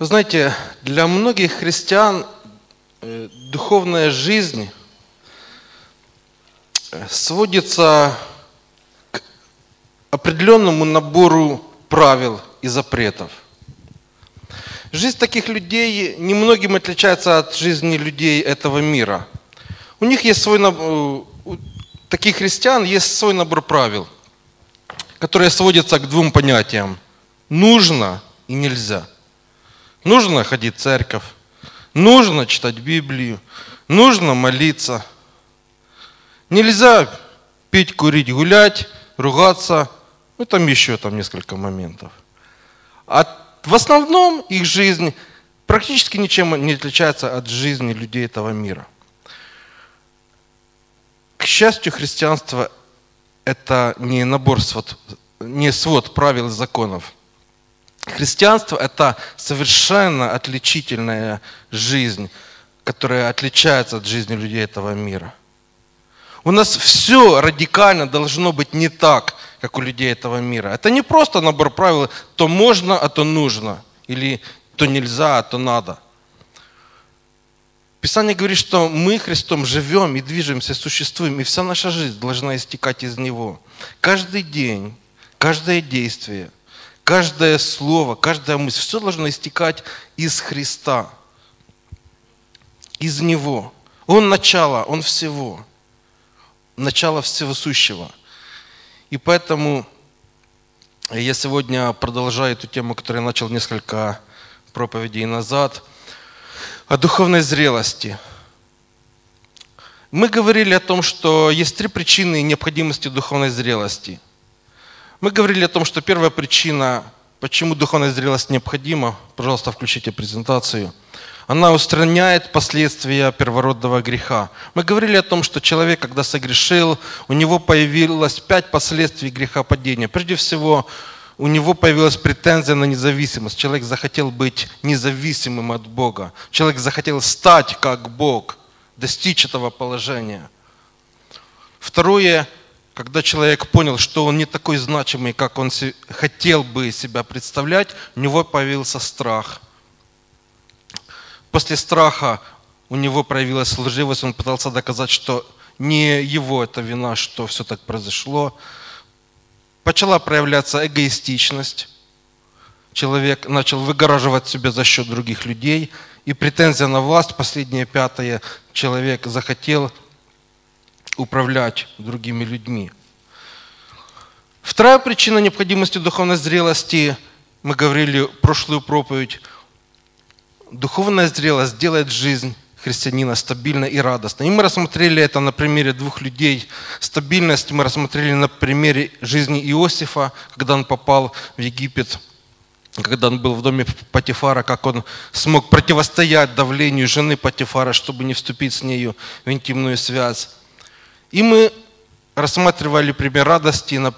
Вы знаете, для многих христиан э, духовная жизнь э, сводится к определенному набору правил и запретов. Жизнь таких людей немногим отличается от жизни людей этого мира. У них есть свой набор, э, у таких христиан есть свой набор правил, которые сводятся к двум понятиям. Нужно и нельзя – Нужно ходить в церковь, нужно читать Библию, нужно молиться. Нельзя пить, курить, гулять, ругаться. Ну, там еще там несколько моментов. А в основном их жизнь практически ничем не отличается от жизни людей этого мира. К счастью, христианство – это не набор свод, не свод правил и законов – Христианство – это совершенно отличительная жизнь, которая отличается от жизни людей этого мира. У нас все радикально должно быть не так, как у людей этого мира. Это не просто набор правил, то можно, а то нужно, или то нельзя, а то надо. Писание говорит, что мы Христом живем и движемся, существуем, и вся наша жизнь должна истекать из Него. Каждый день, каждое действие – каждое слово, каждая мысль, все должно истекать из Христа, из Него. Он начало, Он всего, начало всего сущего. И поэтому я сегодня продолжаю эту тему, которую я начал несколько проповедей назад, о духовной зрелости. Мы говорили о том, что есть три причины необходимости духовной зрелости – мы говорили о том, что первая причина, почему духовная зрелость необходима, пожалуйста, включите презентацию, она устраняет последствия первородного греха. Мы говорили о том, что человек, когда согрешил, у него появилось пять последствий греха падения. Прежде всего, у него появилась претензия на независимость. Человек захотел быть независимым от Бога. Человек захотел стать как Бог, достичь этого положения. Второе, когда человек понял, что он не такой значимый, как он хотел бы себя представлять, у него появился страх. После страха у него проявилась лживость, он пытался доказать, что не его это вина, что все так произошло. Начала проявляться эгоистичность. Человек начал выгораживать себя за счет других людей. И претензия на власть, последнее пятое, человек захотел управлять другими людьми. Вторая причина необходимости духовной зрелости, мы говорили прошлую проповедь, духовная зрелость делает жизнь христианина стабильной и радостной. И мы рассмотрели это на примере двух людей. Стабильность мы рассмотрели на примере жизни Иосифа, когда он попал в Египет, когда он был в доме Патифара, как он смог противостоять давлению жены Патифара, чтобы не вступить с нею в интимную связь. И мы рассматривали пример радости на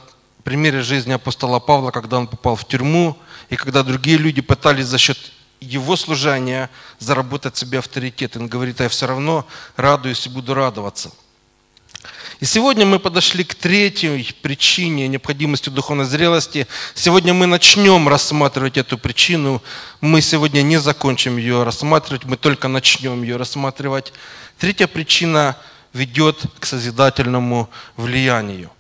примере жизни апостола Павла, когда он попал в тюрьму, и когда другие люди пытались за счет его служения заработать себе авторитет. Он говорит, я все равно радуюсь и буду радоваться. И сегодня мы подошли к третьей причине необходимости духовной зрелости. Сегодня мы начнем рассматривать эту причину. Мы сегодня не закончим ее рассматривать, мы только начнем ее рассматривать. Третья причина ведет к созидательному влиянию.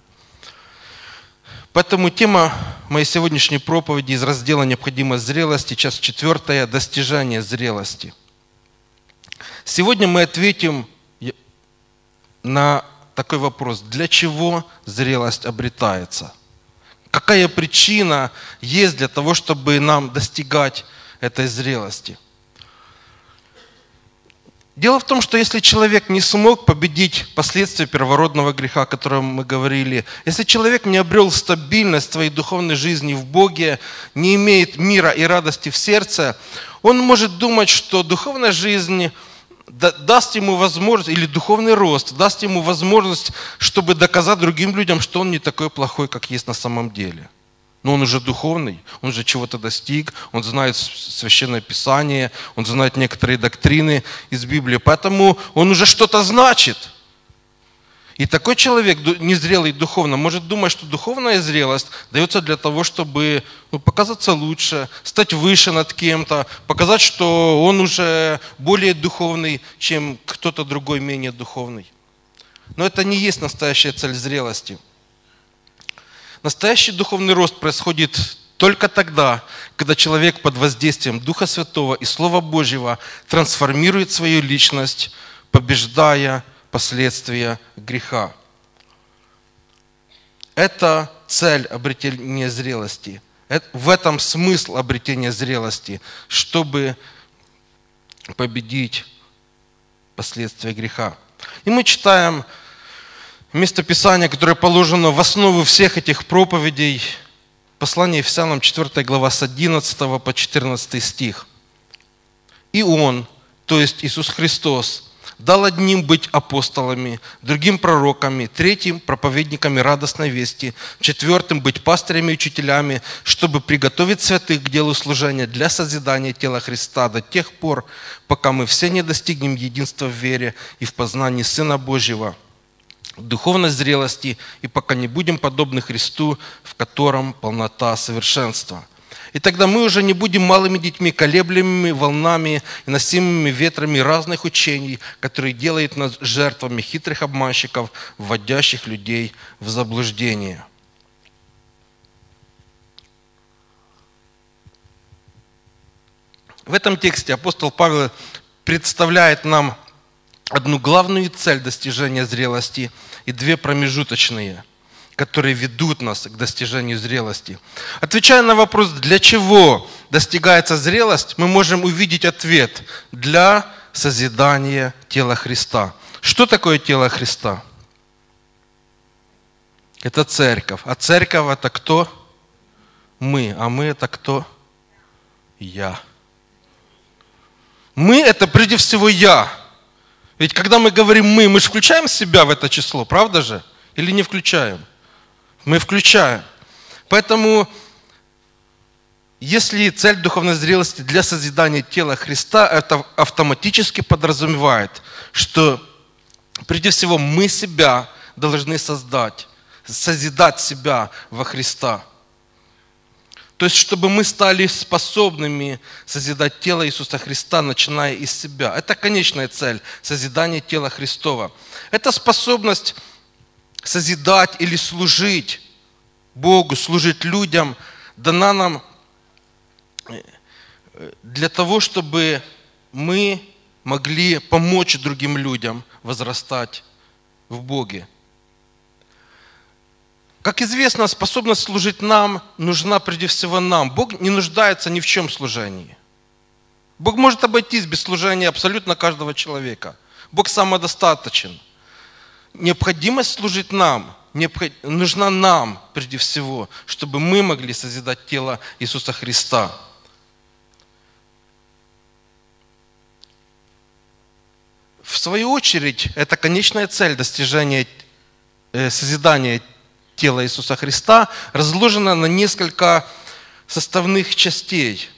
Поэтому тема моей сегодняшней проповеди из раздела «Необходимость зрелости», часть четвертая «Достижение зрелости». Сегодня мы ответим на такой вопрос. Для чего зрелость обретается? Какая причина есть для того, чтобы нам достигать этой зрелости? Дело в том, что если человек не смог победить последствия первородного греха, о котором мы говорили, если человек не обрел стабильность своей духовной жизни в Боге, не имеет мира и радости в сердце, он может думать, что духовная жизнь даст ему возможность, или духовный рост, даст ему возможность, чтобы доказать другим людям, что он не такой плохой, как есть на самом деле – но он уже духовный, он уже чего-то достиг, он знает священное писание, он знает некоторые доктрины из Библии, поэтому он уже что-то значит. И такой человек, незрелый духовно, может думать, что духовная зрелость дается для того, чтобы ну, показаться лучше, стать выше над кем-то, показать, что он уже более духовный, чем кто-то другой менее духовный. Но это не есть настоящая цель зрелости. Настоящий духовный рост происходит только тогда, когда человек под воздействием Духа Святого и Слова Божьего трансформирует свою личность, побеждая последствия греха. Это цель обретения зрелости. В этом смысл обретения зрелости, чтобы победить последствия греха. И мы читаем местописание, которое положено в основу всех этих проповедей, послание Ефесянам 4 глава с 11 по 14 стих. И Он, то есть Иисус Христос, дал одним быть апостолами, другим пророками, третьим проповедниками радостной вести, четвертым быть пастырями и учителями, чтобы приготовить святых к делу служения для созидания тела Христа до тех пор, пока мы все не достигнем единства в вере и в познании Сына Божьего, духовной зрелости и пока не будем подобны Христу, в котором полнота совершенства. И тогда мы уже не будем малыми детьми, колеблемыми волнами и носимыми ветрами разных учений, которые делают нас жертвами хитрых обманщиков, вводящих людей в заблуждение. В этом тексте апостол Павел представляет нам одну главную цель достижения зрелости и две промежуточные – которые ведут нас к достижению зрелости. Отвечая на вопрос, для чего достигается зрелость, мы можем увидеть ответ для созидания тела Христа. Что такое тело Христа? Это церковь. А церковь это кто? Мы. А мы это кто? Я. Мы это прежде всего я. Ведь когда мы говорим мы, мы же включаем себя в это число, правда же? Или не включаем? мы включаем. Поэтому, если цель духовной зрелости для созидания тела Христа, это автоматически подразумевает, что прежде всего мы себя должны создать, созидать себя во Христа. То есть, чтобы мы стали способными созидать тело Иисуса Христа, начиная из себя. Это конечная цель – созидание тела Христова. Это способность созидать или служить Богу, служить людям, дана нам э, для того, чтобы мы могли помочь другим людям возрастать в Боге. Как известно, способность служить нам нужна прежде всего нам. Бог не нуждается ни в чем служении. Бог может обойтись без служения абсолютно каждого человека. Бог самодостаточен – необходимость служить нам нужна нам прежде всего, чтобы мы могли созидать тело Иисуса Христа. В свою очередь, это конечная цель достижения э, созидания тела Иисуса Христа разложена на несколько составных частей.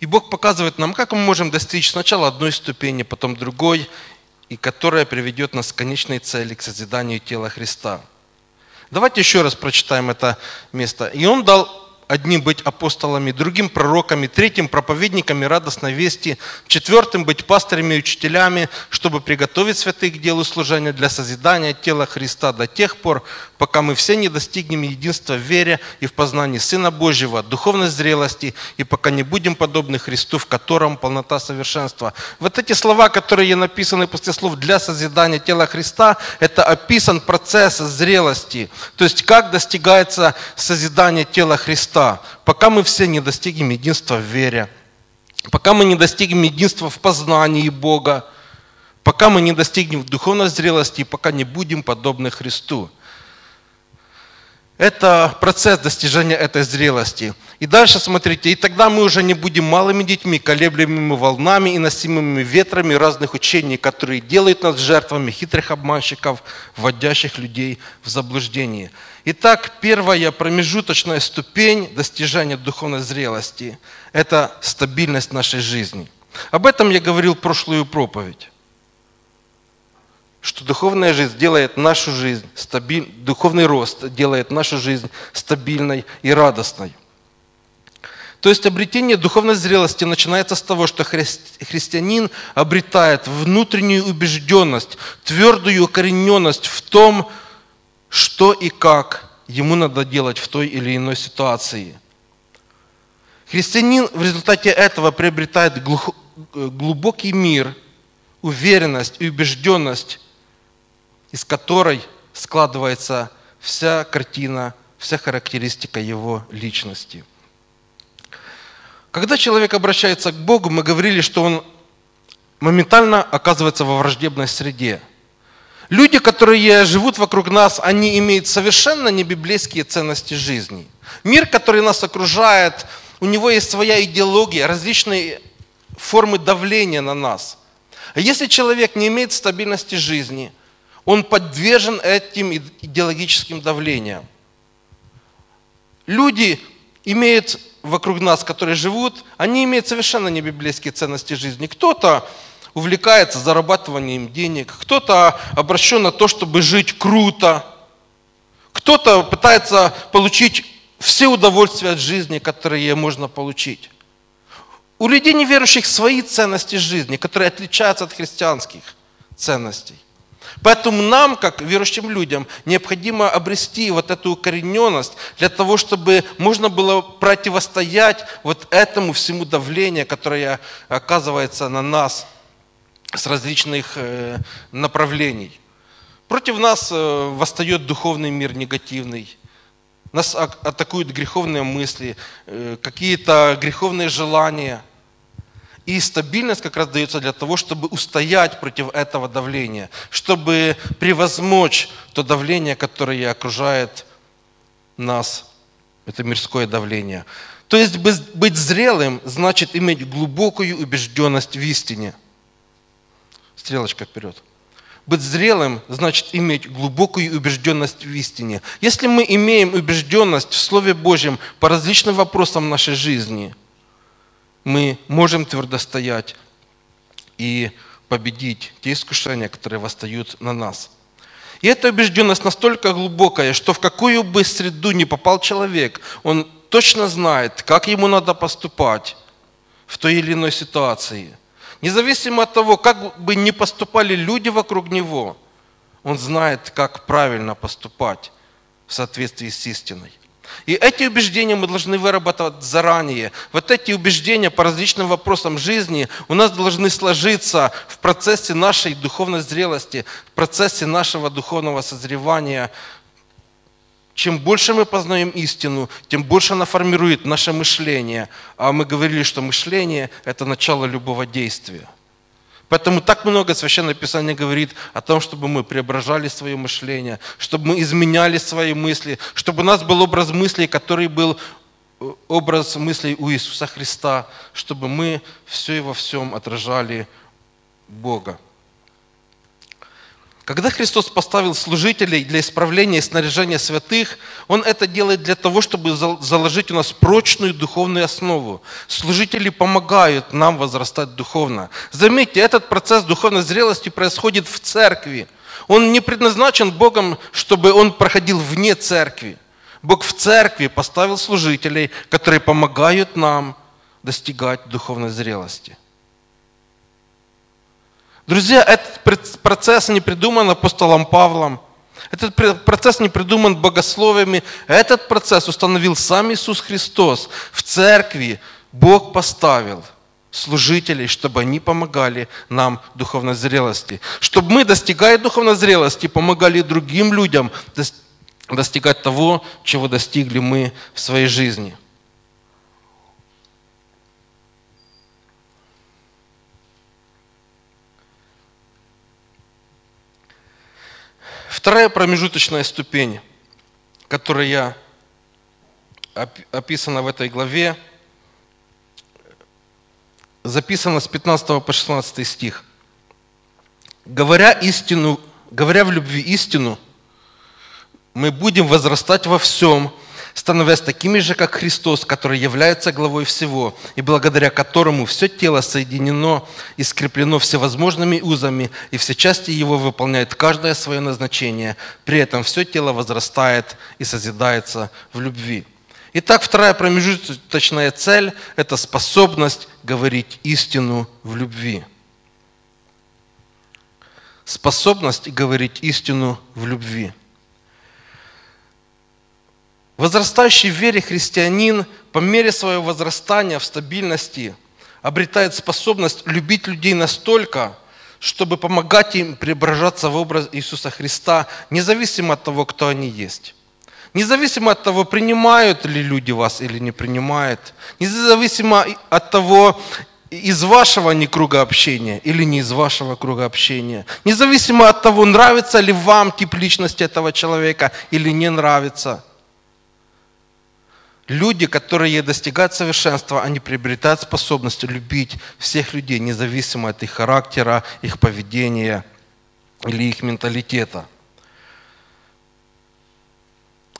И Бог показывает нам, как мы можем достичь сначала одной ступени, потом другой, и которая приведет нас к конечной цели, к созиданию тела Христа. Давайте еще раз прочитаем это место. «И он дал одним быть апостолами, другим пророками, третьим проповедниками радостной вести, четвертым быть пастырями и учителями, чтобы приготовить святых к делу служения для созидания тела Христа до тех пор, пока мы все не достигнем единства в вере и в познании Сына Божьего, духовной зрелости, и пока не будем подобны Христу, в котором полнота совершенства. Вот эти слова, которые написаны после слов «для созидания тела Христа», это описан процесс зрелости. То есть, как достигается созидание тела Христа, пока мы все не достигнем единства в вере, пока мы не достигнем единства в познании Бога, пока мы не достигнем духовной зрелости, пока не будем подобны Христу. Это процесс достижения этой зрелости. И дальше смотрите, и тогда мы уже не будем малыми детьми, колеблемыми волнами и носимыми ветрами разных учений, которые делают нас жертвами хитрых обманщиков, вводящих людей в заблуждение. Итак, первая промежуточная ступень достижения духовной зрелости – это стабильность нашей жизни. Об этом я говорил в прошлую проповедь. Что духовная жизнь делает нашу жизнь стабиль... духовный рост делает нашу жизнь стабильной и радостной. То есть обретение духовной зрелости начинается с того, что христианин обретает внутреннюю убежденность, твердую укорененность в том, что и как ему надо делать в той или иной ситуации. Христианин в результате этого приобретает глубокий мир, уверенность и убежденность, из которой складывается вся картина, вся характеристика его личности – когда человек обращается к Богу, мы говорили, что он моментально оказывается во враждебной среде. Люди, которые живут вокруг нас, они имеют совершенно не библейские ценности жизни. Мир, который нас окружает, у него есть своя идеология, различные формы давления на нас. А если человек не имеет стабильности жизни, он подвержен этим идеологическим давлениям. Люди имеют вокруг нас, которые живут, они имеют совершенно не библейские ценности жизни. Кто-то увлекается зарабатыванием денег, кто-то обращен на то, чтобы жить круто, кто-то пытается получить все удовольствия от жизни, которые можно получить. У людей неверующих свои ценности жизни, которые отличаются от христианских ценностей. Поэтому нам, как верующим людям, необходимо обрести вот эту укорененность для того, чтобы можно было противостоять вот этому всему давлению, которое оказывается на нас с различных э, направлений. Против нас э, восстает духовный мир негативный. Нас атакуют греховные мысли, э, какие-то греховные желания – и стабильность как раз дается для того, чтобы устоять против этого давления, чтобы превозмочь то давление, которое окружает нас, это мирское давление. То есть быть зрелым значит иметь глубокую убежденность в истине. Стрелочка вперед. Быть зрелым значит иметь глубокую убежденность в истине. Если мы имеем убежденность в Слове Божьем по различным вопросам нашей жизни – мы можем твердо стоять и победить те искушения, которые восстают на нас. И эта убежденность настолько глубокая, что в какую бы среду ни попал человек, он точно знает, как ему надо поступать в той или иной ситуации. Независимо от того, как бы ни поступали люди вокруг него, он знает, как правильно поступать в соответствии с истиной. И эти убеждения мы должны вырабатывать заранее. Вот эти убеждения по различным вопросам жизни у нас должны сложиться в процессе нашей духовной зрелости, в процессе нашего духовного созревания. Чем больше мы познаем истину, тем больше она формирует наше мышление. А мы говорили, что мышление – это начало любого действия. Поэтому так много Священное Писание говорит о том, чтобы мы преображали свое мышление, чтобы мы изменяли свои мысли, чтобы у нас был образ мыслей, который был э, образ мыслей у Иисуса Христа, чтобы мы все и во всем отражали Бога. Когда Христос поставил служителей для исправления и снаряжения святых, Он это делает для того, чтобы заложить у нас прочную духовную основу. Служители помогают нам возрастать духовно. Заметьте, этот процесс духовной зрелости происходит в церкви. Он не предназначен Богом, чтобы он проходил вне церкви. Бог в церкви поставил служителей, которые помогают нам достигать духовной зрелости. Друзья, этот процесс не придуман апостолом Павлом. Этот процесс не придуман богословиями. Этот процесс установил сам Иисус Христос. В церкви Бог поставил служителей, чтобы они помогали нам духовной зрелости. Чтобы мы, достигая духовной зрелости, помогали другим людям достигать того, чего достигли мы в своей жизни. Вторая промежуточная ступень, которая описана в этой главе, записана с 15 по 16 стих. Говоря истину, говоря в любви истину, мы будем возрастать во всем, становясь такими же, как Христос, который является главой всего, и благодаря которому все тело соединено и скреплено всевозможными узами, и все части его выполняют каждое свое назначение. При этом все тело возрастает и созидается в любви. Итак, вторая промежуточная цель – это способность говорить истину в любви. Способность говорить истину в любви – Возрастающий в вере христианин по мере своего возрастания в стабильности обретает способность любить людей настолько, чтобы помогать им преображаться в образ Иисуса Христа, независимо от того, кто они есть. Независимо от того, принимают ли люди вас или не принимают. Независимо от того, из вашего не круга общения или не из вашего круга общения. Независимо от того, нравится ли вам тип личности этого человека или не нравится – Люди, которые достигают совершенства, они приобретают способность любить всех людей, независимо от их характера, их поведения или их менталитета.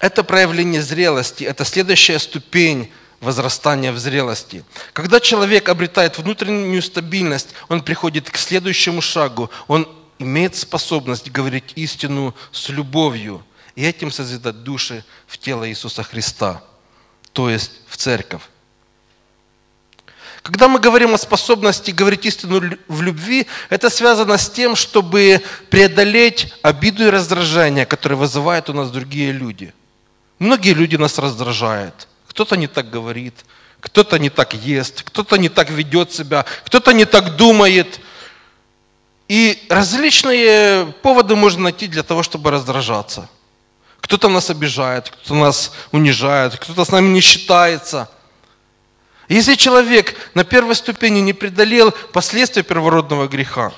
Это проявление зрелости, это следующая ступень возрастания в зрелости. Когда человек обретает внутреннюю стабильность, он приходит к следующему шагу. Он имеет способность говорить истину с любовью и этим созидать души в тело Иисуса Христа то есть в церковь. Когда мы говорим о способности говорить истину в любви, это связано с тем, чтобы преодолеть обиду и раздражение, которые вызывают у нас другие люди. Многие люди нас раздражают. Кто-то не так говорит, кто-то не так ест, кто-то не так ведет себя, кто-то не так думает. И различные поводы можно найти для того, чтобы раздражаться. Кто-то нас обижает, кто-то нас унижает, кто-то с нами не считается. Если человек на первой ступени не преодолел последствия первородного греха,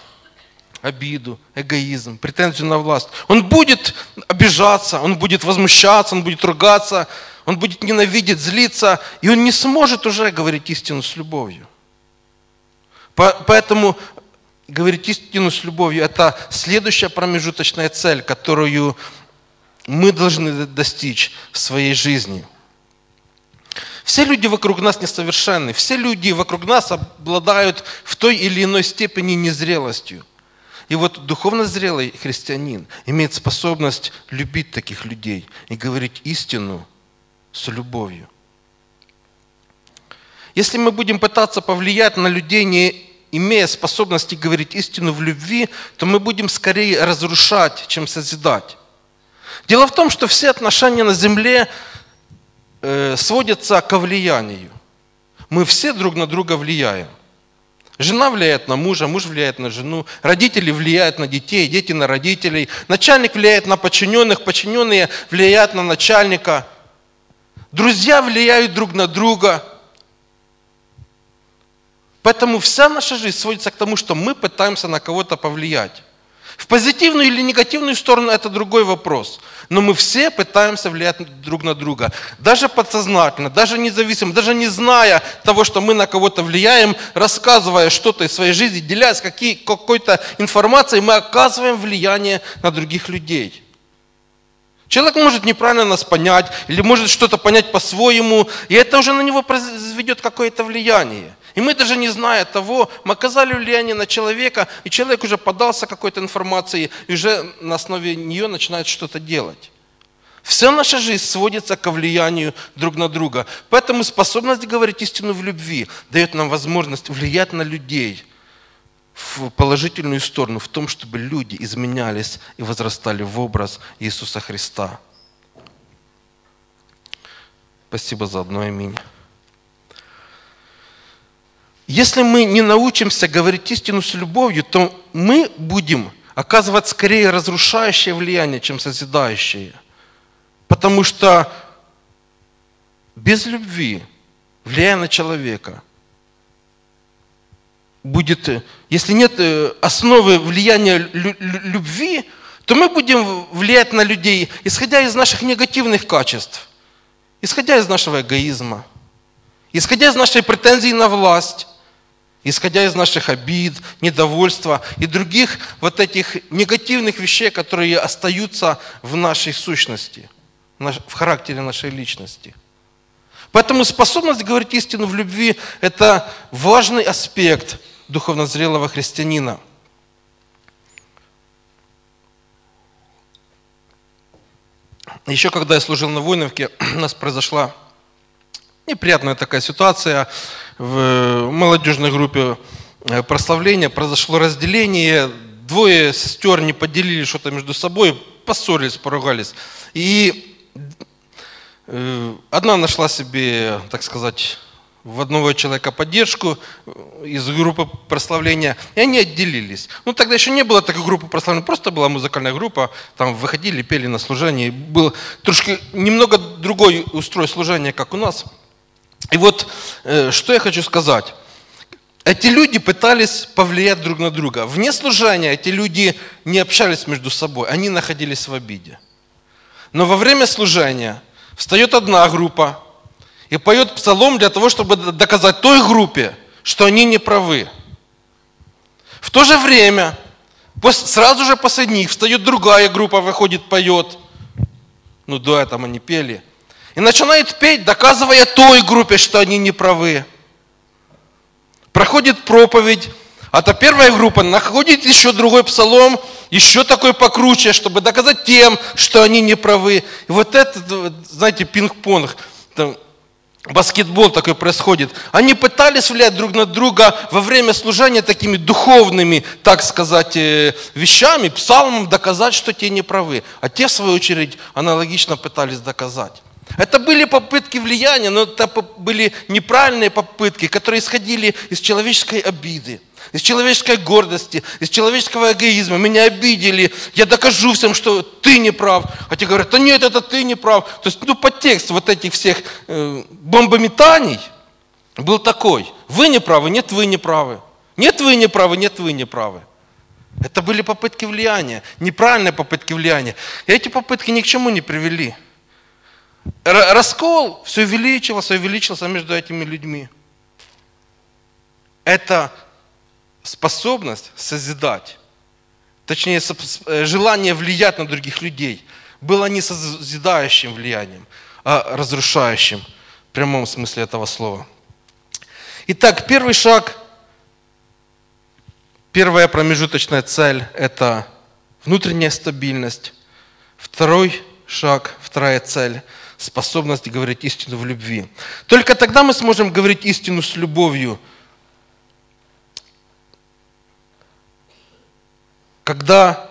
обиду, эгоизм, претензию на власть, он будет обижаться, он будет возмущаться, он будет ругаться, он будет ненавидеть, злиться, и он не сможет уже говорить истину с любовью. Поэтому говорить истину с любовью – это следующая промежуточная цель, которую мы должны достичь в своей жизни. Все люди вокруг нас несовершенны, все люди вокруг нас обладают в той или иной степени незрелостью. И вот духовно зрелый христианин имеет способность любить таких людей и говорить истину с любовью. Если мы будем пытаться повлиять на людей, не имея способности говорить истину в любви, то мы будем скорее разрушать, чем созидать. Дело в том, что все отношения на земле э, сводятся к влиянию. Мы все друг на друга влияем. Жена влияет на мужа, муж влияет на жену, родители влияют на детей, дети на родителей, начальник влияет на подчиненных, подчиненные влияют на начальника, друзья влияют друг на друга. Поэтому вся наша жизнь сводится к тому, что мы пытаемся на кого-то повлиять. В позитивную или негативную сторону это другой вопрос. Но мы все пытаемся влиять друг на друга. Даже подсознательно, даже независимо, даже не зная того, что мы на кого-то влияем, рассказывая что-то из своей жизни, делясь какой-то информацией, мы оказываем влияние на других людей. Человек может неправильно нас понять, или может что-то понять по-своему, и это уже на него произведет какое-то влияние. И мы даже не зная того, мы оказали влияние на человека, и человек уже подался какой-то информации, и уже на основе нее начинает что-то делать. Вся наша жизнь сводится к влиянию друг на друга. Поэтому способность говорить истину в любви дает нам возможность влиять на людей в положительную сторону, в том, чтобы люди изменялись и возрастали в образ Иисуса Христа. Спасибо за одно имя. Если мы не научимся говорить истину с любовью, то мы будем оказывать скорее разрушающее влияние, чем созидающее. Потому что без любви, влияя на человека, будет, если нет э, основы влияния любви, то мы будем влиять на людей, исходя из наших негативных качеств, исходя из нашего эгоизма, исходя из нашей претензии на власть, исходя из наших обид, недовольства и других вот этих негативных вещей, которые остаются в нашей сущности. в характере нашей личности. Поэтому способность говорить истину в любви – это важный аспект духовно зрелого христианина. Еще когда я служил на Войновке, у нас произошла неприятная такая ситуация в молодежной группе э, прославления. Произошло разделение, двое сестер не поделили что-то между собой, поссорились, поругались. И э, одна нашла себе, так сказать, в одного человека поддержку э, из группы прославления, и они отделились. Ну, тогда еще не было такой группы прославления, просто была музыкальная группа, там выходили, пели на служении. Был трошки немного другой устрой служения, как у нас. И вот, э, что я хочу сказать. Эти люди пытались повлиять друг на друга. Вне служения эти люди не общались между собой, они находились в обиде. Но во время служения встает одна группа и поет псалом для того, чтобы доказать той группе, что они не правы. В то же время, сразу же после них встает другая группа, выходит, поет. Ну, до этого они пели. И начинает петь, доказывая той группе, что они не правы проходит проповедь, а то первая группа находит еще другой псалом, еще такой покруче, чтобы доказать тем, что они не правы. И вот это, знаете, пинг-понг, баскетбол такой происходит. Они пытались влиять друг на друга во время служения такими духовными, так сказать, э, вещами, псалмом доказать, что те не правы. А те, в свою очередь, аналогично пытались доказать. Это были попытки влияния, но это были неправильные попытки, которые исходили из человеческой обиды, из человеческой гордости, из человеческого эгоизма. Меня обидели, я докажу всем, что ты не прав. А те говорят, да нет, это ты не прав. То есть, ну, подтекст вот этих всех э, бомбометаний был такой. Вы не правы, нет, вы не правы. Нет, вы не правы, нет, вы не правы. Это были попытки влияния, неправильные попытки влияния. И эти попытки ни к чему не привели. Раскол все увеличивался, увеличивался между этими людьми. Это способность созидать, точнее э, желание влиять на других людей, было не созидающим влиянием, а разрушающим в прямом смысле этого слова. Итак, первый шаг, первая промежуточная цель – это внутренняя стабильность. Второй шаг, вторая цель – способность говорить истину в любви. Только тогда мы сможем говорить истину с любовью. Когда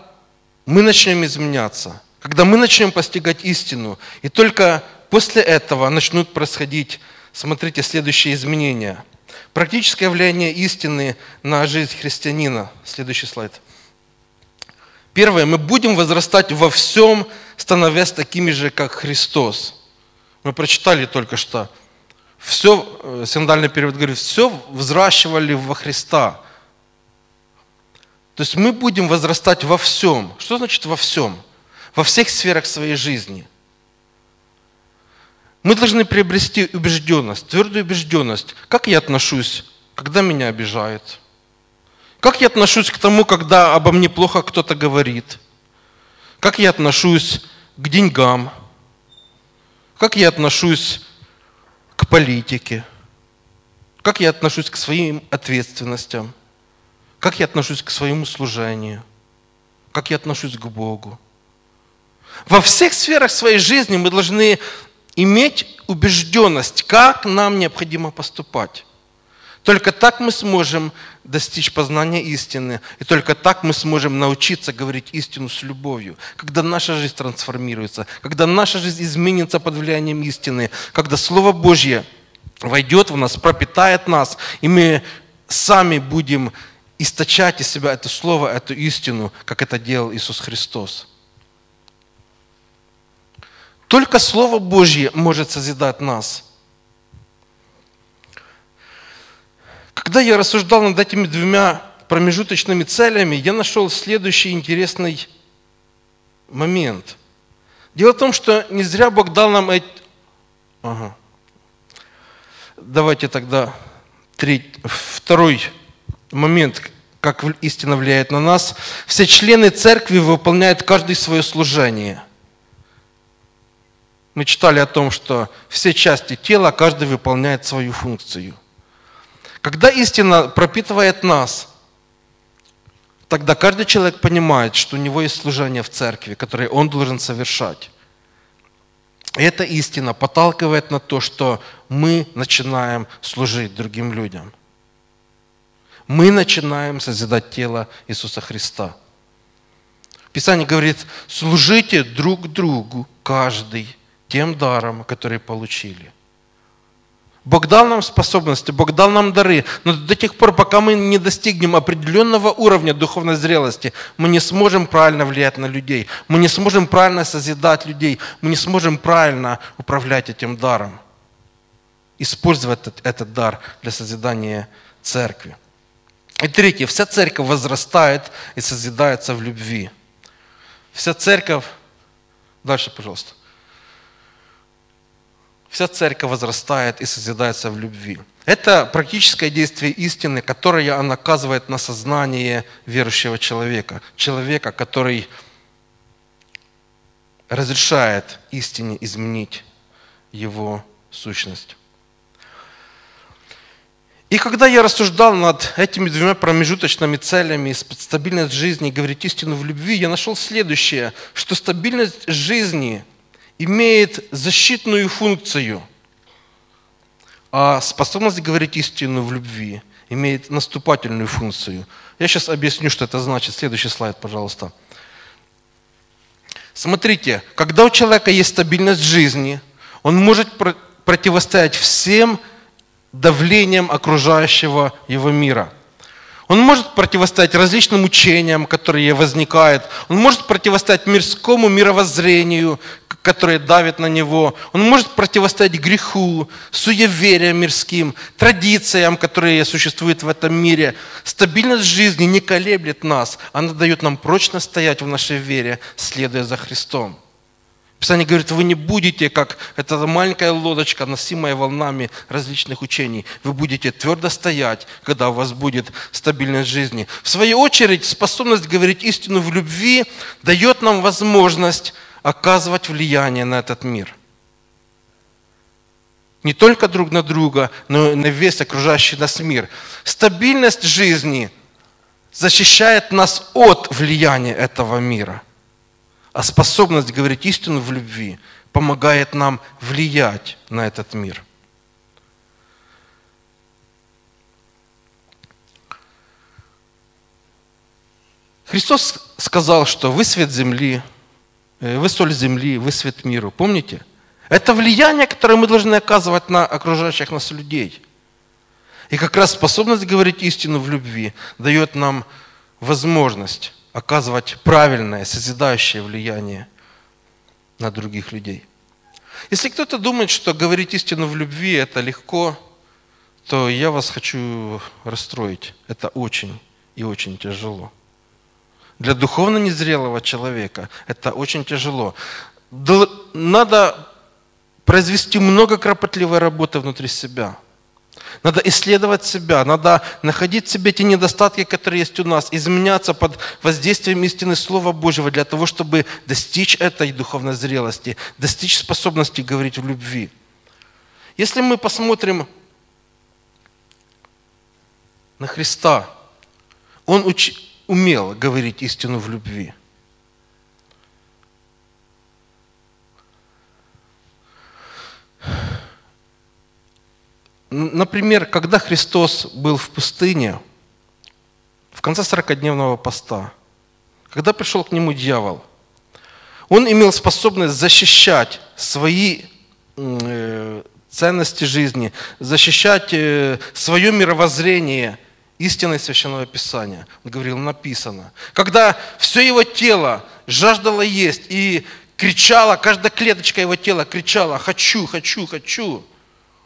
мы начнем изменяться, когда мы начнем постигать истину, и только после этого начнут происходить, смотрите, следующие изменения. Практическое влияние истины на жизнь христианина. Следующий слайд. Первое, мы будем возрастать во всем, становясь такими же, как Христос. Мы прочитали только что. Все, э, синодальный перевод говорит, все взращивали во Христа. То есть мы будем возрастать во всем. Что значит во всем? Во всех сферах своей жизни. Мы должны приобрести убежденность, твердую убежденность. Как я отношусь, когда меня обижают? Как я отношусь к тому, когда обо мне плохо кто-то говорит? Как я отношусь к деньгам? Как я отношусь к политике? Как я отношусь к своим ответственностям? Как я отношусь к своему служению? Как я отношусь к Богу? Во всех сферах своей жизни мы должны иметь убежденность, как нам необходимо поступать. Только так мы сможем достичь познания истины, и только так мы сможем научиться говорить истину с любовью. Когда наша жизнь трансформируется, когда наша жизнь изменится под влиянием истины, когда Слово Божье войдет в нас, пропитает нас, и мы сами будем источать из себя это Слово, эту истину, как это делал Иисус Христос. Только Слово Божье может созидать нас – Когда я рассуждал над этими двумя промежуточными целями, я нашел следующий интересный момент. Дело в том, что не зря Бог дал нам эти... Ага. Давайте тогда треть... второй момент, как истина влияет на нас. Все члены церкви выполняют каждый свое служение. Мы читали о том, что все части тела, каждый выполняет свою функцию. Когда истина пропитывает нас, тогда каждый человек понимает, что у него есть служение в церкви, которое он должен совершать. И эта истина подталкивает на то, что мы начинаем служить другим людям. Мы начинаем созидать тело Иисуса Христа. Писание говорит, служите друг другу, каждый, тем даром, который получили. Бог дал нам способности, Бог дал нам дары, но до тех пор, пока мы не достигнем определенного уровня духовной зрелости, мы не сможем правильно влиять на людей, мы не сможем правильно созидать людей, мы не сможем правильно управлять этим даром, использовать этот, этот дар для созидания церкви. И третье, вся церковь возрастает и созидается в любви. Вся церковь, дальше, пожалуйста, вся церковь возрастает и созидается в любви. Это практическое действие истины, которое она оказывает на сознание верующего человека. Человека, который разрешает истине изменить его сущность. И когда я рассуждал над этими двумя промежуточными целями, стабильность жизни и говорить истину в любви, я нашел следующее, что стабильность жизни – имеет защитную функцию, а способность говорить истину в любви имеет наступательную функцию. Я сейчас объясню, что это значит. Следующий слайд, пожалуйста. Смотрите, когда у человека есть стабильность жизни, он может противостоять всем давлениям окружающего его мира – он может противостоять различным учениям, которые возникают. Он может противостоять мирскому мировоззрению, которое давит на него. Он может противостоять греху, суевериям мирским, традициям, которые существуют в этом мире. Стабильность жизни не колеблет нас. Она дает нам прочно стоять в нашей вере, следуя за Христом. Писание говорит, вы не будете, как эта маленькая лодочка, носимая волнами различных учений. Вы будете твердо стоять, когда у вас будет стабильность жизни. В свою очередь, способность говорить истину в любви дает нам возможность оказывать влияние на этот мир. Не только друг на друга, но и на весь окружающий нас мир. Стабильность жизни защищает нас от влияния этого мира – а способность говорить истину в любви помогает нам влиять на этот мир. Христос сказал, что вы свет земли, вы соль земли, вы свет миру. Помните? Это влияние, которое мы должны оказывать на окружающих нас людей. И как раз способность говорить истину в любви дает нам возможность оказывать правильное, созидающее влияние на других людей. Если кто-то думает, что говорить истину в любви – это легко, то я вас хочу расстроить. Это очень и очень тяжело. Для духовно незрелого человека это очень тяжело. Надо произвести много кропотливой работы внутри себя – надо исследовать себя, надо находить в себе те недостатки, которые есть у нас, изменяться под воздействием истины Слова Божьего для того, чтобы достичь этой духовной зрелости, достичь способности говорить в любви. Если мы посмотрим на Христа, Он уч... умел говорить истину в любви – Например, когда Христос был в пустыне, в конце 40-дневного поста, когда пришел к нему дьявол, он имел способность защищать свои э, ценности жизни, защищать э, свое мировоззрение истиной Священного Писания. Он говорил, написано. Когда все его тело жаждало есть и кричало, каждая клеточка его тела кричала, хочу, хочу, хочу,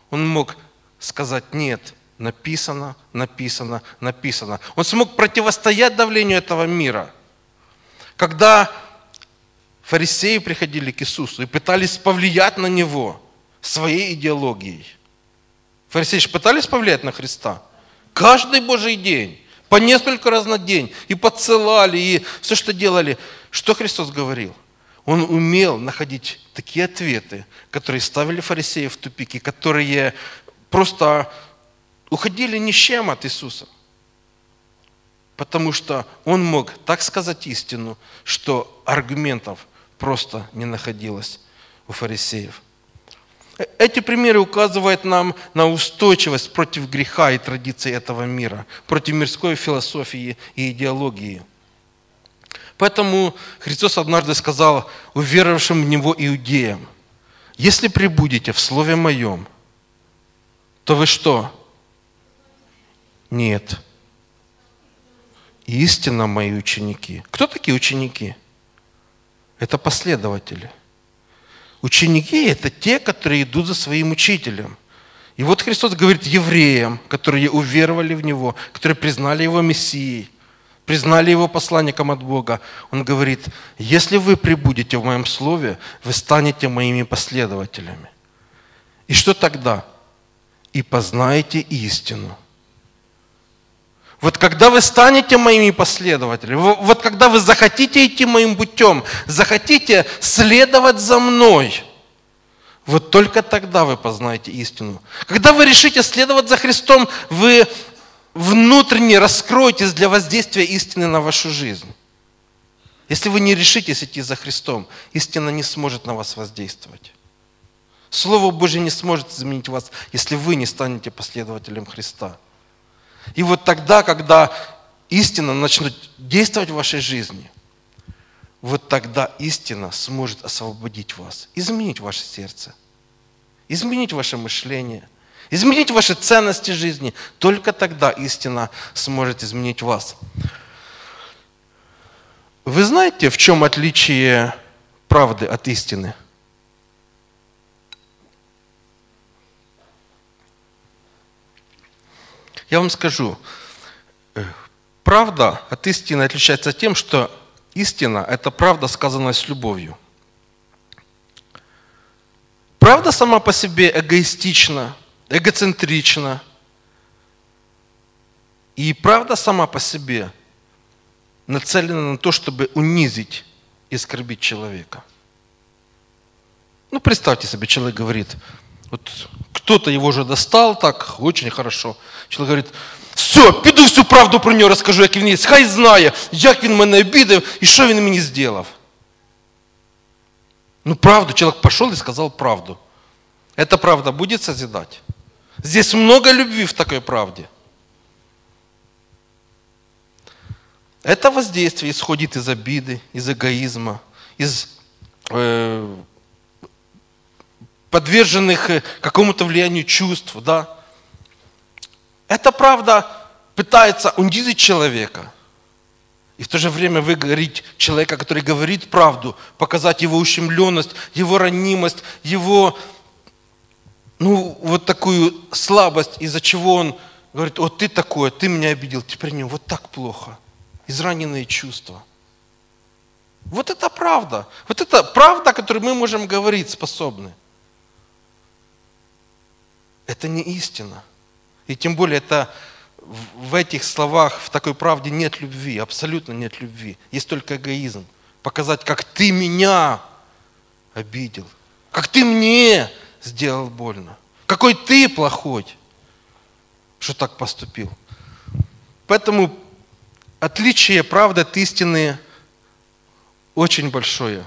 он мог сказать нет, написано, написано, написано. Он смог противостоять давлению этого мира. Когда фарисеи приходили к Иисусу и пытались повлиять на Него своей идеологией. Фарисеи же пытались повлиять на Христа. Каждый Божий день, по несколько раз на день. И подсылали, и все, что делали. Что Христос говорил? Он умел находить такие ответы, которые ставили фарисеев в тупики, которые просто уходили ни с чем от Иисуса. Потому что он мог так сказать истину, что аргументов просто не находилось у фарисеев. Эти примеры указывают нам на устойчивость против греха и традиций этого мира, против мирской философии и идеологии. Поэтому Христос однажды сказал уверовавшим в Него иудеям, если прибудете в Слове Моем, то вы что? Нет. Истинно мои ученики. Кто такие ученики? Это последователи. Ученики – это те, которые идут за своим учителем. И вот Христос говорит евреям, которые уверовали в Него, которые признали Его Мессией, признали Его посланником от Бога. Он говорит, если вы прибудете в Моем Слове, вы станете Моими последователями. И что тогда? И познаете истину – вот когда вы станете моими последователями, вот когда вы захотите идти моим путем, захотите следовать за мной, вот только тогда вы познаете истину. Когда вы решите следовать за Христом, вы внутренне раскроетесь для воздействия истины на вашу жизнь. Если вы не решитесь идти за Христом, истина не сможет на вас воздействовать. Слово Божье не сможет изменить вас, если вы не станете последователем Христа. И вот тогда, когда истина начнет действовать в вашей жизни, вот тогда истина сможет освободить вас, изменить ваше сердце, изменить ваше мышление, изменить ваши ценности жизни. Только тогда истина сможет изменить вас. Вы знаете, в чем отличие правды от истины? – Я вам скажу, э, правда от истины отличается тем, что истина – это правда, сказанная с любовью. Правда сама по себе эгоистична, эгоцентрична. И правда сама по себе нацелена на то, чтобы унизить и оскорбить человека. Ну, представьте себе, человек говорит, вот кто-то его уже достал так, очень хорошо. Чоловік говорить, все, піду всю правду про нього розкажу, як він є. Хай знає, як він мене обідав і що він мені зробив. Ну, правду, человек пошел и сказал правду. Эта правда будет созидать? Здесь много любви в такой правде. Это воздействие исходит из обиды, из эгоизма, из э, подверженных э, какому-то влиянию чувств, да. Это правда пытается унизить человека. И в то же время вы говорите человека, который говорит правду, показать его ущемленность, его ранимость, его, ну, вот такую слабость, из-за чего он говорит, вот ты такое, ты меня обидел, при нем вот так плохо. Израненные чувства. Вот это правда. Вот это правда, которую мы можем говорить способны. Это не истина. И тем более это в этих словах, в такой правде нет любви, абсолютно нет любви. Есть только эгоизм. Показать, как ты меня обидел, как ты мне сделал больно, какой ты плохой, что так поступил. Поэтому отличие правды от истины очень большое.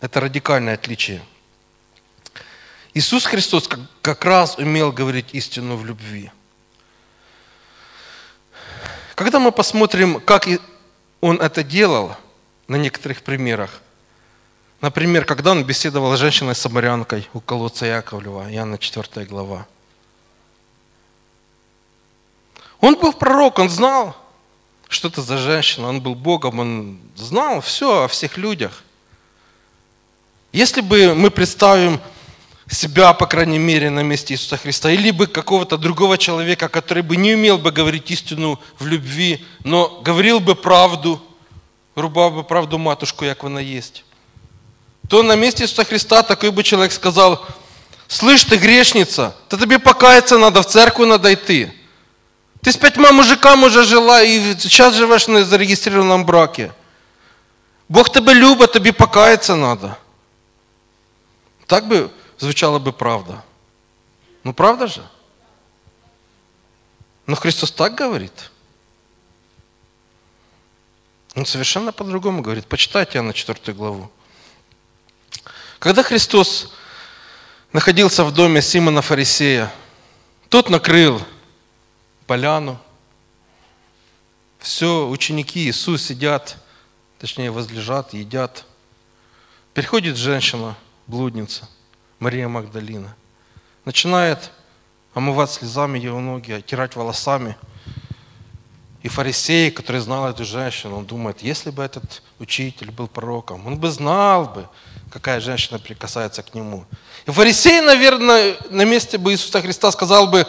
Это радикальное отличие – Иисус Христос как раз умел говорить истину в любви. Когда мы посмотрим, как Он это делал на некоторых примерах, например, когда Он беседовал с женщиной-самарянкой у колодца Яковлева, Иоанна 4 глава, он был пророк, он знал, что это за женщина, он был Богом, он знал все о всех людях. Если бы мы представим себя, по крайней мере, на месте Иисуса Христа, или бы какого-то другого человека, который бы не умел бы говорить истину в любви, но говорил бы правду, рубав бы правду матушку, як вона есть, то на месте Иисуса Христа такой бы человек сказал, слышь ты грешница, то тебе покаяться надо, в церковь надо идти. Ты с пятьма мужиками уже жила и сейчас живешь на зарегистрированном браке. Бог тебе любить, тобі покаяться надо. Так би звучала би правда. Ну правда же? Но Христос так говорит. Он совершенно по-другому говорит. Почитайте на 4 главу. Когда Христос находился в доме Симона Фарисея, тот накрыл поляну. Все, ученики Иисус сидят, точнее возлежат, едят. Приходит женщина, блудница, Мария Магдалина. Начинает омывать слезами его ноги, оттирать волосами. И фарисей, который знал эту женщину, он думает, если бы этот учитель был пророком, он бы знал бы, какая женщина прикасается к нему. И фарисей, наверное, на месте бы Иисуса Христа сказал бы,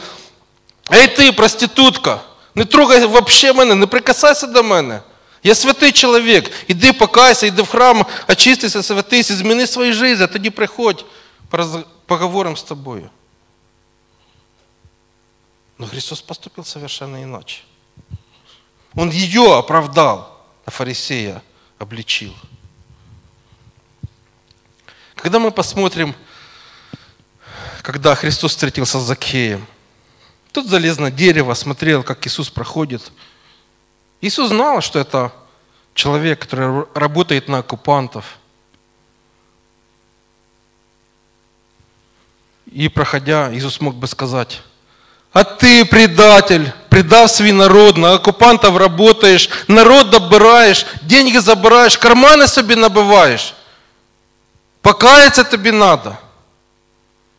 ей ты, проститутка, не трогай вообще мене, не прикасайся до мене. Я святий чоловік. Іди покайся, іди в храм, очистися, святися, зміни свою жизнь, а тоді приходь, поговорим с тобою. Но Христос поступил совершенно иначе. Он ее оправдал, а фарисея обличил. Когда мы посмотрим, когда Христос встретился с Закхеем, тот залез на дерево, смотрел, как Иисус проходит. Иисус знал, что это человек, который работает на оккупантов. И проходя, Иисус мог бы сказать, а ты, предатель, предав свой народ, на оккупантов работаешь, народ добираешь, деньги забираешь, карманы себе набываешь. Покаяться тебе надо.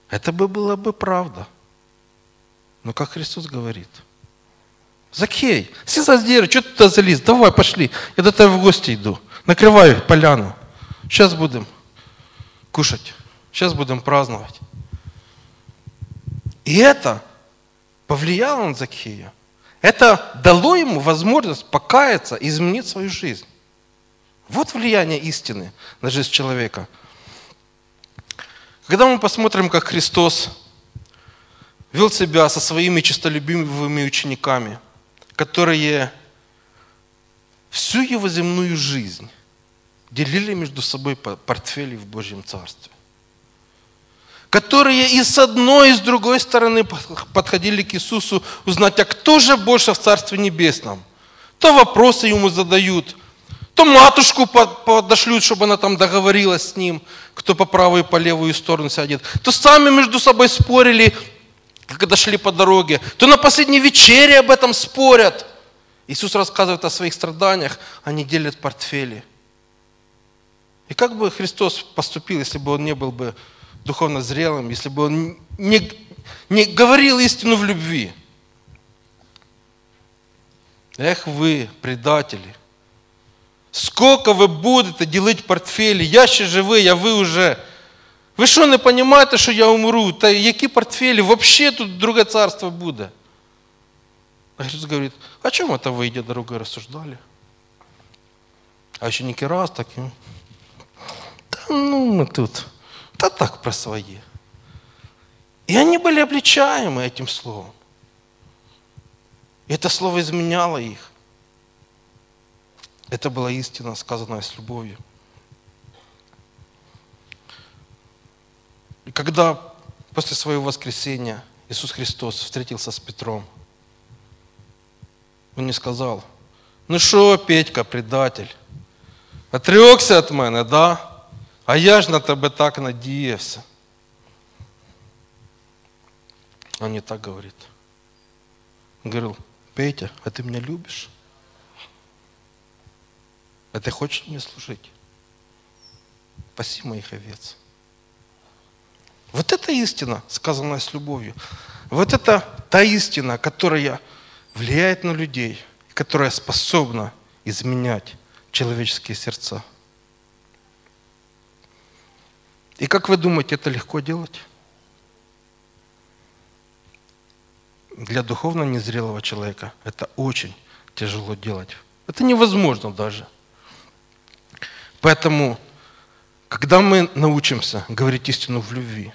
Это бы была бы правда. Но как Христос говорит, Закей, с дерева, что ты туда залез? Давай, пошли, я до тебя в гости иду. Накрывай поляну. Сейчас будем кушать. Сейчас будем праздновать. И это повлияло на Закхея. Это дало ему возможность покаяться и изменить свою жизнь. Вот влияние истины на жизнь человека. Когда мы посмотрим, как Христос вел себя со своими честолюбивыми учениками, которые всю его земную жизнь делили между собой портфели в Божьем Царстве которые и с одной, и с другой стороны подходили к Иисусу узнать, а кто же больше в Царстве Небесном? То вопросы ему задают, то матушку подошлют, чтобы она там договорилась с ним, кто по правую и по левую сторону сядет, то сами между собой спорили, когда шли по дороге, то на последней вечере об этом спорят. Иисус рассказывает о своих страданиях, они делят портфели. И как бы Христос поступил, если бы он не был бы духовно зрелым, если бы он не, не говорил истину в любви. Эх вы, предатели, сколько вы будете делить портфели, я ще живий, а ви вже. Ви що не розумієте, що я умру? Та які портфелі? Вообще тут друге царство буде. А Христос говорит, о чем это вы, идя дорогой, рассуждали? А еще не раз таким. Да ну мы тут. Да так про свои. И они были обличаемы этим словом. И это слово изменяло их. Это была истина, сказанная с любовью. И когда после своего воскресения Иисус Христос встретился с Петром, Он не сказал, ну что, Петька, предатель, отрекся от мене, да? А я ж на тебе так надіявся. Он не так говорит. Он говорил, Петя, а ты меня любишь? А ты хочешь мне служить? Спаси моих овец. Вот это истина, сказанная с любовью. Вот это та истина, которая влияет на людей, которая способна изменять человеческие сердца. И как вы думаете, это легко делать? Для духовно незрелого человека это очень тяжело делать. Это невозможно даже. Поэтому, когда мы научимся говорить истину в любви,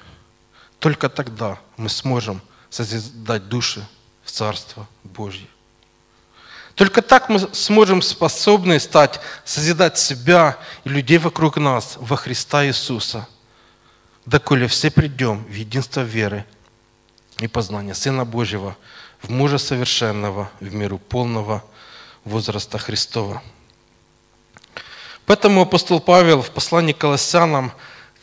только тогда мы сможем созидать души в Царство Божье. Только так мы сможем способны стать, созидать себя и людей вокруг нас во Христа Иисуса, доколе все придем в единство веры и познания Сына Божьего, в мужа совершенного, в миру полного возраста Христова. Поэтому апостол Павел в послании к Колоссянам,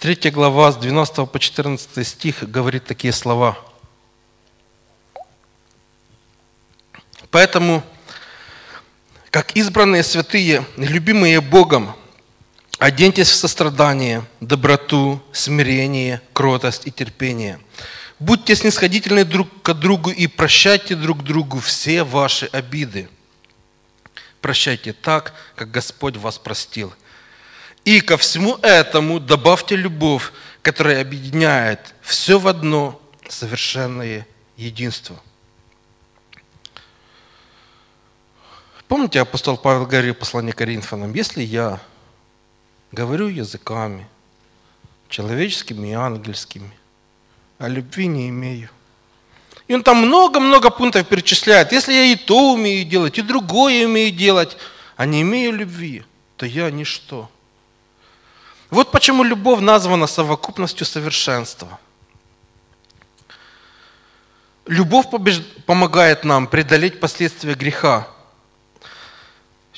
3 глава, с 12 по 14 стих, говорит такие слова. Поэтому, как избранные святые, любимые Богом, оденьтесь в сострадание, доброту, смирение, кротость и терпение. Будьте снисходительны друг к другу и прощайте друг другу все ваши обиды – прощайте так, как Господь вас простил. И ко всему этому добавьте любовь, которая объединяет все в одно совершенное единство. Помните, апостол Павел говорил в послании Коринфянам, если я говорю языками, человеческими и ангельскими, а любви не имею, и он там много-много пунктов перечисляет. Если я и то умею делать, и другое умею делать, а не имею любви, то я ничто. Вот почему любовь названа совокупностью совершенства. Любовь побеж... помогает нам преодолеть последствия греха.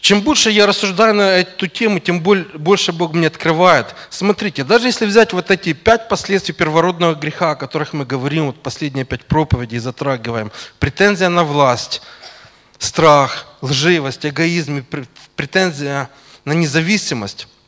Чем больше я рассуждаю на эту тему, тем больше Бог мне открывает. Смотрите, даже если взять вот эти пять последствий первородного греха, о которых мы говорим, вот последние пять проповедей затрагиваем, претензия на власть, страх, лживость, эгоизм, претензия на независимость –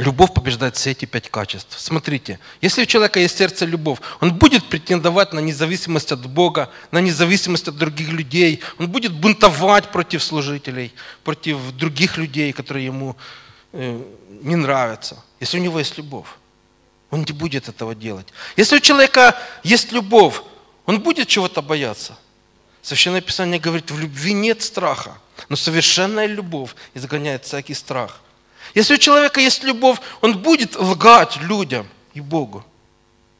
Любовь побеждает все эти пять качеств. Смотрите, если у человека есть сердце любовь, он будет претендовать на независимость от Бога, на независимость от других людей, он будет бунтовать против служителей, против других людей, которые ему э, не нравятся, если у него есть любовь. Он не будет этого делать. Если у человека есть любовь, он будет чего-то бояться. Священное Писание говорит, в любви нет страха, но совершенная любовь изгоняет всякий страх – если у человека есть любовь, он будет лгать людям и Богу.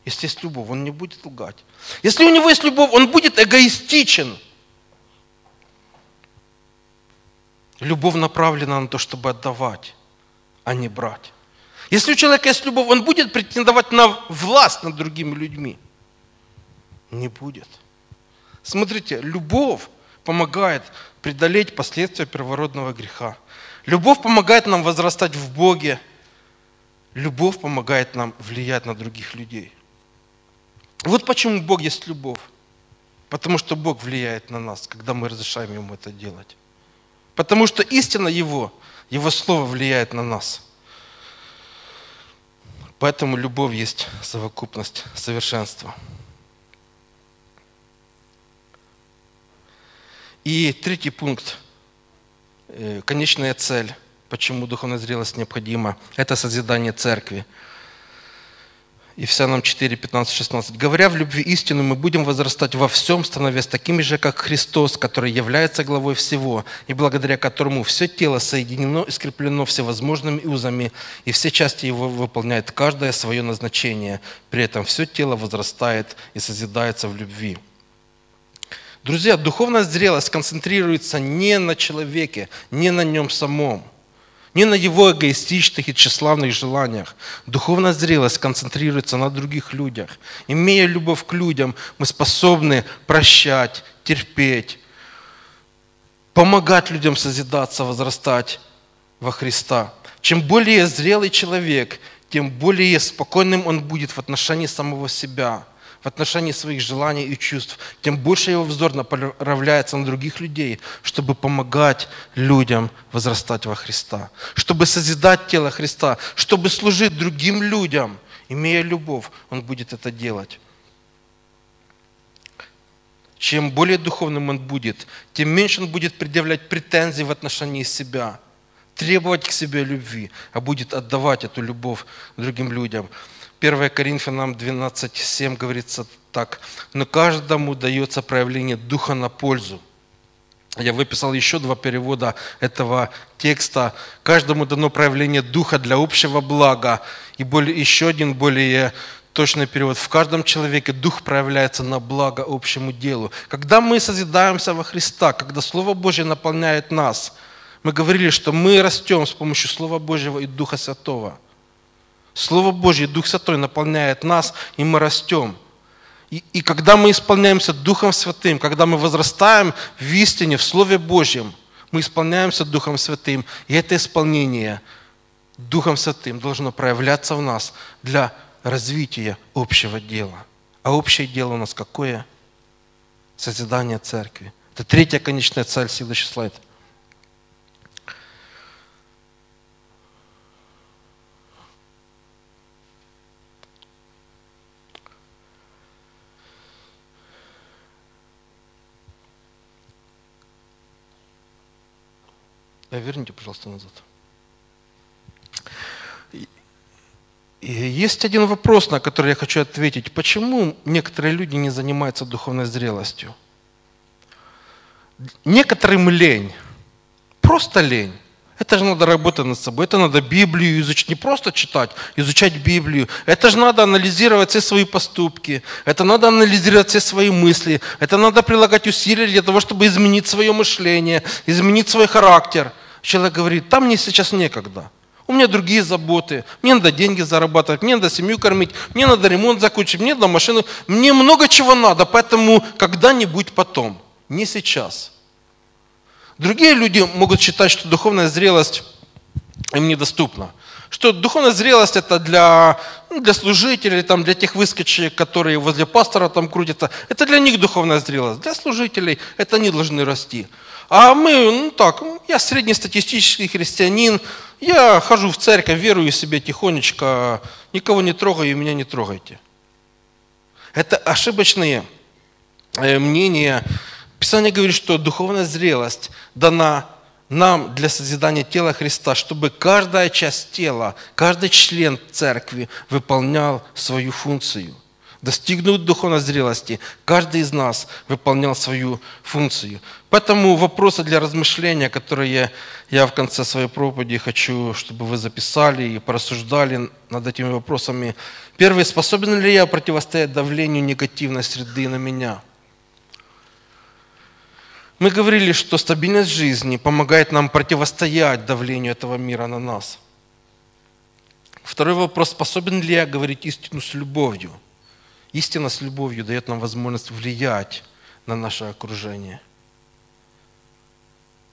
Если есть любовь, он не будет лгать. Если у него есть любовь, он будет эгоистичен. Любовь направлена на то, чтобы отдавать, а не брать. Если у человека есть любовь, он будет претендовать на власть над другими людьми. Не будет. Смотрите, любовь помогает преодолеть последствия первородного греха. Любовь помогает нам возрастать в Боге. Любовь помогает нам влиять на других людей. Вот почему Бог есть любовь. Потому что Бог влияет на нас, когда мы разрешаем Ему это делать. Потому что истина Его, Его Слово влияет на нас. Поэтому любовь есть совокупность совершенства. И третий пункт – конечная цель, почему духовная зрелость необходима, это созидание церкви. Ефесянам 4, 15, 16. «Говоря в любви истину, мы будем возрастать во всем, становясь такими же, как Христос, который является главой всего, и благодаря которому все тело соединено и скреплено всевозможными узами, и все части его выполняют каждое свое назначение. При этом все тело возрастает и созидается в любви». Друзья, духовная зрелость концентрируется не на человеке, не на нем самом, не на его эгоистичных и тщеславных желаниях. Духовная зрелость концентрируется на других людях. Имея любовь к людям, мы способны прощать, терпеть, помогать людям созидаться, возрастать во Христа. Чем более зрелый человек, тем более спокойным он будет в отношении самого себя – в отношении своих желаний и чувств, тем больше его взор направляется на других людей, чтобы помогать людям возрастать во Христа, чтобы созидать тело Христа, чтобы служить другим людям. Имея любовь, он будет это делать. Чем более духовным он будет, тем меньше он будет предъявлять претензии в отношении себя, требовать к себе любви, а будет отдавать эту любовь другим людям. 1 Коринфянам 12.7 говорится так. «Но каждому дается проявление Духа на пользу». Я выписал еще два перевода этого текста. Каждому дано проявление Духа для общего блага. И более, еще один более точный перевод, в каждом человеке Дух проявляется на благо общему делу. Когда мы созидаемся во Христа, когда Слово Божье наполняет нас, мы говорили, что мы растем с помощью Слова Божьего и Духа Святого. Слово Божье, Дух Святой наполняет нас, и мы растем. И, и когда мы исполняемся Духом Святым, когда мы возрастаем в истине, в Слове Божьем, мы исполняемся Духом Святым, и это исполнение Духом Святым должно проявляться в нас для развития общего дела. А общее дело у нас какое? Созидание церкви. Это третья конечная цель, следующий слайд. Верните, пожалуйста, назад. Есть один вопрос, на который я хочу ответить. Почему некоторые люди не занимаются духовной зрелостью? Некоторым лень. Просто лень. Это же надо работать над собой. Это надо Библию изучить. Не просто читать, изучать Библию. Это же надо анализировать все свои поступки. Это надо анализировать все свои мысли. Это надо прилагать усилия для того, чтобы изменить свое мышление, изменить свой характер. Человек говорит, там мне сейчас некогда. У меня другие заботы. Мне надо деньги зарабатывать, мне надо семью кормить, мне надо ремонт закончить, мне надо машину. Мне много чего надо, поэтому когда-нибудь потом. Не сейчас. Другие люди могут считать, что духовная зрелость им недоступна. Что духовная зрелость это для, ну, для служителей, там, для тех выскочек, которые возле пастора там крутятся. Это для них духовная зрелость. Для служителей это они должны расти. А мы, ну так, я среднестатистический христианин, я хожу в церковь, верую себе тихонечко, никого не трогаю меня не трогайте. Это ошибочные э, мнения. Писание говорит, что духовная зрелость дана нам для созидания тела Христа, чтобы каждая часть тела, каждый член церкви выполнял свою функцию – достигнуть духовной зрелости, каждый из нас выполнял свою функцию. Поэтому вопросы для размышления, которые я в конце своей проповеди хочу, чтобы вы записали и порассуждали над этими вопросами. Первый, способен ли я противостоять давлению негативной среды на меня? Мы говорили, что стабильность жизни помогает нам противостоять давлению этого мира на нас. Второй вопрос, способен ли я говорить истину с любовью? Истина с любовью дает нам возможность влиять на наше окружение.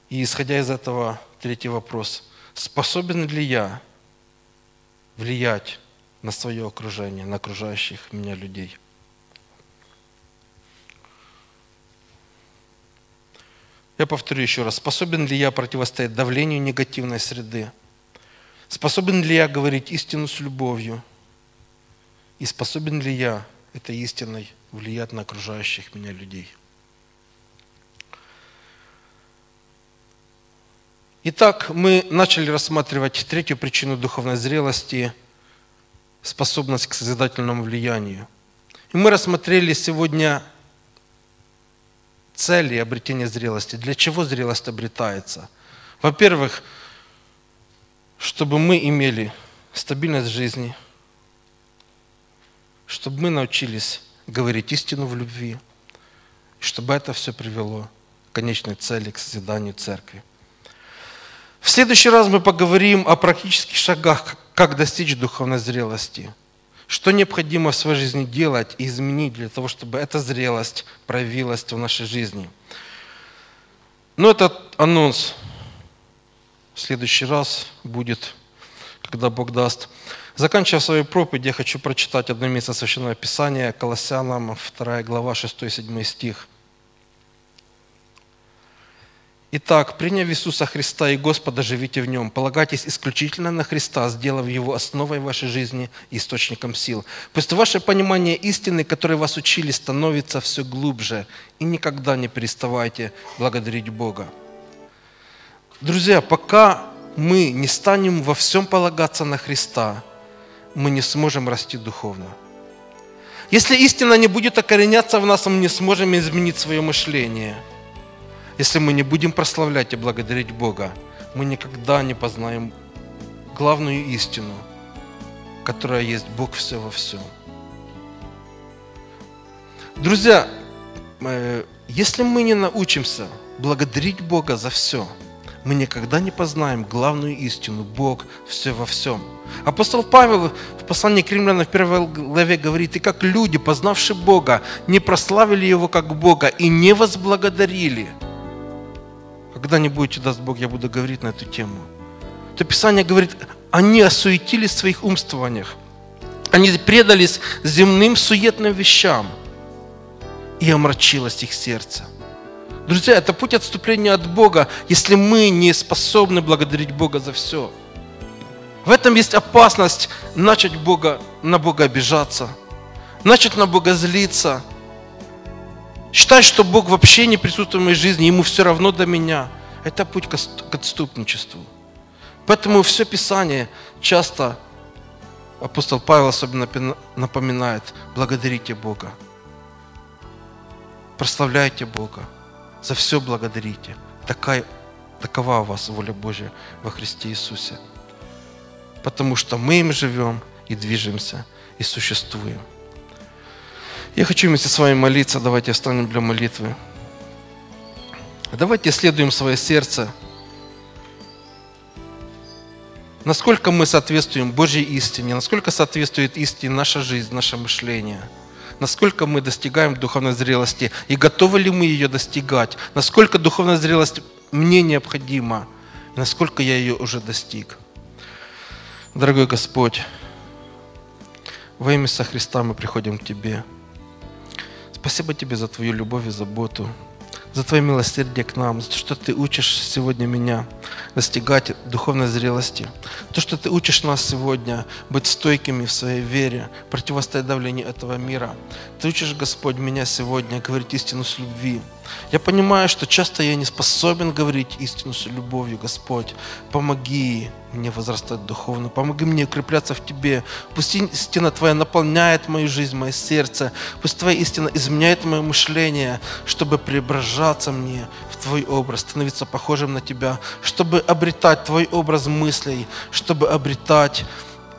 И исходя из этого, третий вопрос. Способен ли я влиять на свое окружение, на окружающих меня людей? Я повторю еще раз. Способен ли я противостоять давлению негативной среды? Способен ли я говорить истину с любовью? И способен ли я этой истиной влиять на окружающих меня людей. Итак, мы начали рассматривать третью причину духовной зрелости – способность к созидательному влиянию. И мы рассмотрели сегодня цели обретения зрелости. Для чего зрелость обретается? Во-первых, чтобы мы имели стабильность жизни – чтобы мы научились говорить истину в любви, чтобы это все привело к конечной цели, к созиданию церкви. В следующий раз мы поговорим о практических шагах, как достичь духовной зрелости. Что необходимо в своей жизни делать и изменить для того, чтобы эта зрелость проявилась в нашей жизни. Но этот анонс в следующий раз будет, когда Бог даст. Заканчивая свою проповедь, я хочу прочитать одно место Священного Писания, Колоссянам, 2 глава, 6-7 стих. Итак, приняв Иисуса Христа и Господа, живите в Нем. Полагайтесь исключительно на Христа, сделав Его основой вашей жизни и источником сил. Пусть ваше понимание истины, которой вас учили, становится все глубже. И никогда не переставайте благодарить Бога. Друзья, пока мы не станем во всем полагаться на Христа – мы не сможем расти духовно. Если истина не будет окореняться в нас, мы не сможем изменить свое мышление. Если мы не будем прославлять и благодарить Бога, мы никогда не познаем главную истину, которая есть Бог все во всем. Друзья, э, если мы не научимся благодарить Бога за все, мы никогда не познаем главную истину. Бог все во всем. Апостол Павел в послании к римлянам в первой главе говорит, и как люди, познавшие Бога, не прославили Его как Бога и не возблагодарили. Когда не будете, даст Бог, я буду говорить на эту тему. То Писание говорит, они осуетились в своих умствованиях. Они предались земным суетным вещам, и омрачилось их сердце. Друзья, это путь отступления от Бога, если мы не способны благодарить Бога за все. В этом есть опасность начать Бога, на Бога обижаться, начать на Бога злиться, считать, что Бог вообще не присутствует в моей жизни, Ему все равно до меня. Это путь к отступничеству. Поэтому все Писание часто апостол Павел особенно напоминает, благодарите Бога, прославляйте Бога, за все благодарите. Такая, такова у вас воля Божья во Христе Иисусе. Потому что мы им живем и движемся, и существуем. Я хочу вместе с вами молиться. Давайте встанем для молитвы. Давайте исследуем свое сердце. Насколько мы соответствуем Божьей истине, насколько соответствует истине наша жизнь, наше мышление – насколько мы достигаем духовной зрелости и готовы ли мы ее достигать, насколько духовная зрелость мне необходима, и насколько я ее уже достиг. Дорогой Господь, во имя Иисуса Христа мы приходим к Тебе. Спасибо Тебе за Твою любовь и заботу за Твое милосердие к нам, за то, что Ты учишь сегодня меня достигать духовной зрелости, то, что Ты учишь нас сегодня быть стойкими в своей вере, противостоять давлению этого мира. Ты учишь, Господь, меня сегодня говорить истину с любви. Я понимаю, что часто я не способен говорить истину с любовью, Господь. Помоги мне возрастать духовно, помоги мне укрепляться в Тебе. Пусть истина Твоя наполняет мою жизнь, мое сердце. Пусть Твоя истина изменяет мое мышление, чтобы преображаться мне в Твой образ, становиться похожим на Тебя, чтобы обретать Твой образ мыслей, чтобы обретать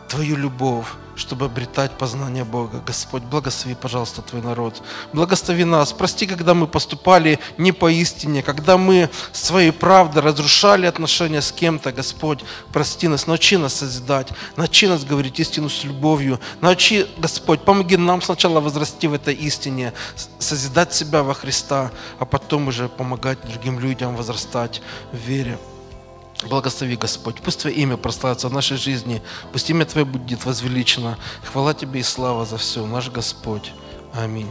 Твою любовь чтобы обретать познание Бога. Господь, благослови, пожалуйста, Твой народ. Благослови нас. Прости, когда мы поступали не по истине, когда мы своей правдой разрушали отношения с кем-то. Господь, прости нас, научи нас созидать, научи нас говорить истину с любовью. Научи, Господь, помоги нам сначала возрасти в этой истине, созидать себя во Христа, а потом уже помогать другим людям возрастать в вере. Благослови, Господь. Пусть Твое имя прославится в нашей жизни. Пусть имя Твое будет возвеличено. Хвала Тебе и слава за все, наш Господь. Аминь.